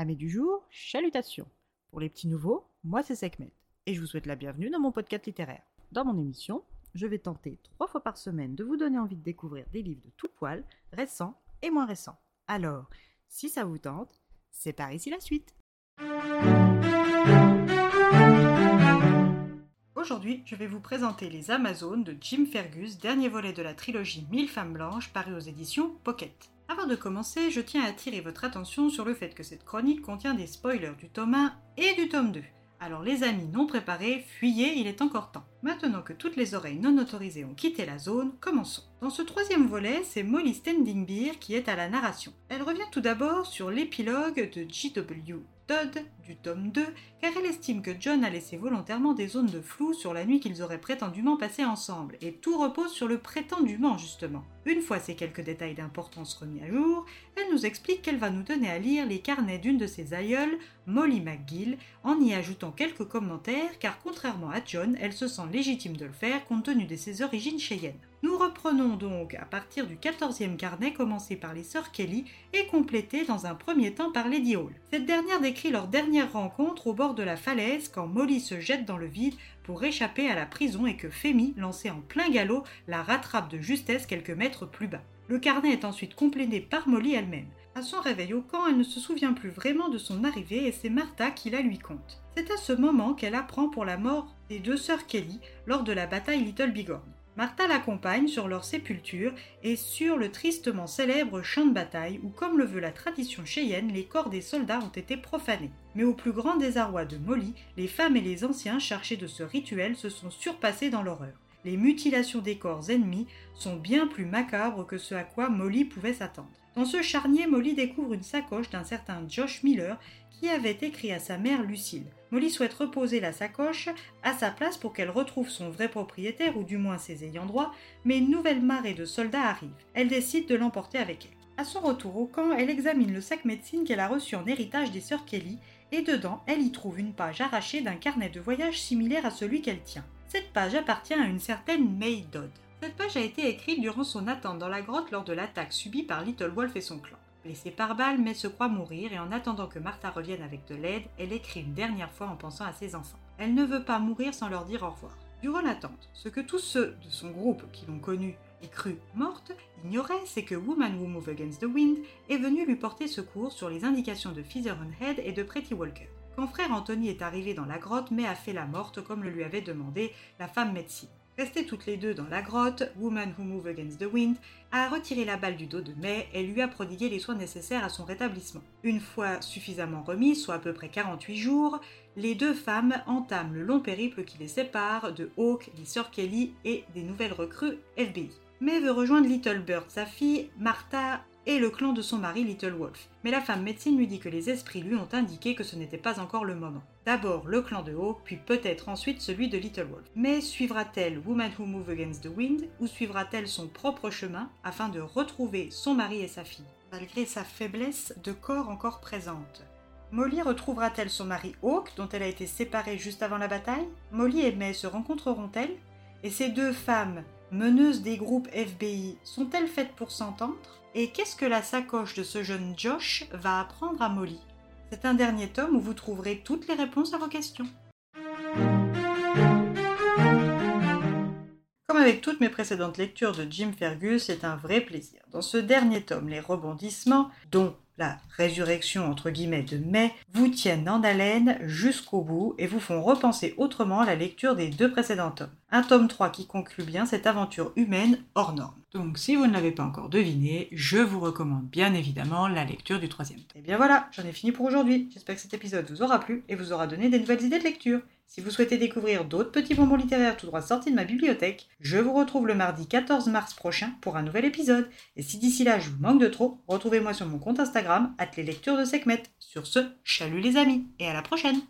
Amis du jour, chalutations. Pour les petits nouveaux, moi c'est Sekhmet et je vous souhaite la bienvenue dans mon podcast littéraire. Dans mon émission, je vais tenter trois fois par semaine de vous donner envie de découvrir des livres de tout poil, récents et moins récents. Alors, si ça vous tente, c'est par ici la suite. Aujourd'hui, je vais vous présenter Les Amazones de Jim Fergus, dernier volet de la trilogie Mille femmes blanches paru aux éditions Pocket. Avant de commencer, je tiens à attirer votre attention sur le fait que cette chronique contient des spoilers du tome 1 et du tome 2. Alors les amis non préparés, fuyez, il est encore temps. Maintenant que toutes les oreilles non autorisées ont quitté la zone, commençons. Dans ce troisième volet, c'est Molly Standing Beer qui est à la narration. Elle revient tout d'abord sur l'épilogue de G.W. Todd du tome 2, car elle estime que John a laissé volontairement des zones de flou sur la nuit qu'ils auraient prétendument passée ensemble, et tout repose sur le prétendument justement. Une fois ces quelques détails d'importance remis à jour, elle nous explique qu'elle va nous donner à lire les carnets d'une de ses aïeules, Molly McGill, en y ajoutant quelques commentaires, car contrairement à John, elle se sent légitime de le faire compte tenu de ses origines cheyennes. Nous reprenons donc à partir du 14e carnet commencé par les sœurs Kelly et complété dans un premier temps par Lady Hall. Cette dernière décrit leur dernière rencontre au bord de la falaise quand Molly se jette dans le vide pour échapper à la prison et que Femi, lancée en plein galop, la rattrape de justesse quelques mètres plus bas. Le carnet est ensuite complété par Molly elle-même. À son réveil au camp, elle ne se souvient plus vraiment de son arrivée et c'est Martha qui la lui compte. C'est à ce moment qu'elle apprend pour la mort des deux sœurs Kelly lors de la bataille Little Bighorn. Martha l'accompagne sur leur sépulture et sur le tristement célèbre champ de bataille où, comme le veut la tradition cheyenne, les corps des soldats ont été profanés. Mais au plus grand désarroi de Molly, les femmes et les anciens chargés de ce rituel se sont surpassés dans l'horreur. Les mutilations des corps ennemis sont bien plus macabres que ce à quoi Molly pouvait s'attendre. Dans ce charnier, Molly découvre une sacoche d'un certain Josh Miller qui avait écrit à sa mère Lucille. Molly souhaite reposer la sacoche à sa place pour qu'elle retrouve son vrai propriétaire ou du moins ses ayants droit, mais une nouvelle marée de soldats arrive. Elle décide de l'emporter avec elle. À son retour au camp, elle examine le sac médecine qu'elle a reçu en héritage des sœurs Kelly et dedans, elle y trouve une page arrachée d'un carnet de voyage similaire à celui qu'elle tient. Cette page appartient à une certaine May Dodd. Cette page a été écrite durant son attente dans la grotte lors de l'attaque subie par Little Wolf et son clan. Blessée par balle, mais se croit mourir et en attendant que Martha revienne avec de l'aide, elle écrit une dernière fois en pensant à ses enfants. Elle ne veut pas mourir sans leur dire au revoir. Durant l'attente, ce que tous ceux de son groupe qui l'ont connue et cru morte ignoraient, c'est que Woman Who Move Against the Wind est venue lui porter secours sur les indications de Head et de Pretty Walker. Quand frère Anthony est arrivé dans la grotte, mais a fait la morte comme le lui avait demandé la femme médecine. Restées toutes les deux dans la grotte, Woman Who Move Against the Wind a retiré la balle du dos de May et lui a prodigué les soins nécessaires à son rétablissement. Une fois suffisamment remise, soit à peu près 48 jours, les deux femmes entament le long périple qui les sépare de Hawk, les sœurs Kelly et des nouvelles recrues FBI. May veut rejoindre Little Bird, sa fille, Martha et le clan de son mari Little Wolf. Mais la femme médecine lui dit que les esprits lui ont indiqué que ce n'était pas encore le moment. D'abord le clan de Hawk, puis peut-être ensuite celui de Little Wolf. Mais suivra-t-elle Woman Who Move Against the Wind ou suivra-t-elle son propre chemin afin de retrouver son mari et sa fille, malgré sa faiblesse de corps encore présente Molly retrouvera-t-elle son mari Hawk, dont elle a été séparée juste avant la bataille? Molly et May se rencontreront-elles? Et ces deux femmes, meneuses des groupes FBI, sont-elles faites pour s'entendre? Et qu'est-ce que la sacoche de ce jeune Josh va apprendre à Molly? C'est un dernier tome où vous trouverez toutes les réponses à vos questions. Comme avec toutes mes précédentes lectures de Jim Fergus, c'est un vrai plaisir. Dans ce dernier tome, les rebondissements, dont la résurrection entre guillemets de mai, vous tiennent en haleine jusqu'au bout et vous font repenser autrement la lecture des deux précédents tomes. Un tome 3 qui conclut bien cette aventure humaine hors norme. Donc si vous ne l'avez pas encore deviné, je vous recommande bien évidemment la lecture du troisième. Et bien voilà, j'en ai fini pour aujourd'hui. J'espère que cet épisode vous aura plu et vous aura donné des nouvelles idées de lecture. Si vous souhaitez découvrir d'autres petits bonbons littéraires tout droit sortis de ma bibliothèque, je vous retrouve le mardi 14 mars prochain pour un nouvel épisode. Et si d'ici là je vous manque de trop, retrouvez-moi sur mon compte Instagram, at les lectures de Sekhmet. Sur ce, chalut les amis, et à la prochaine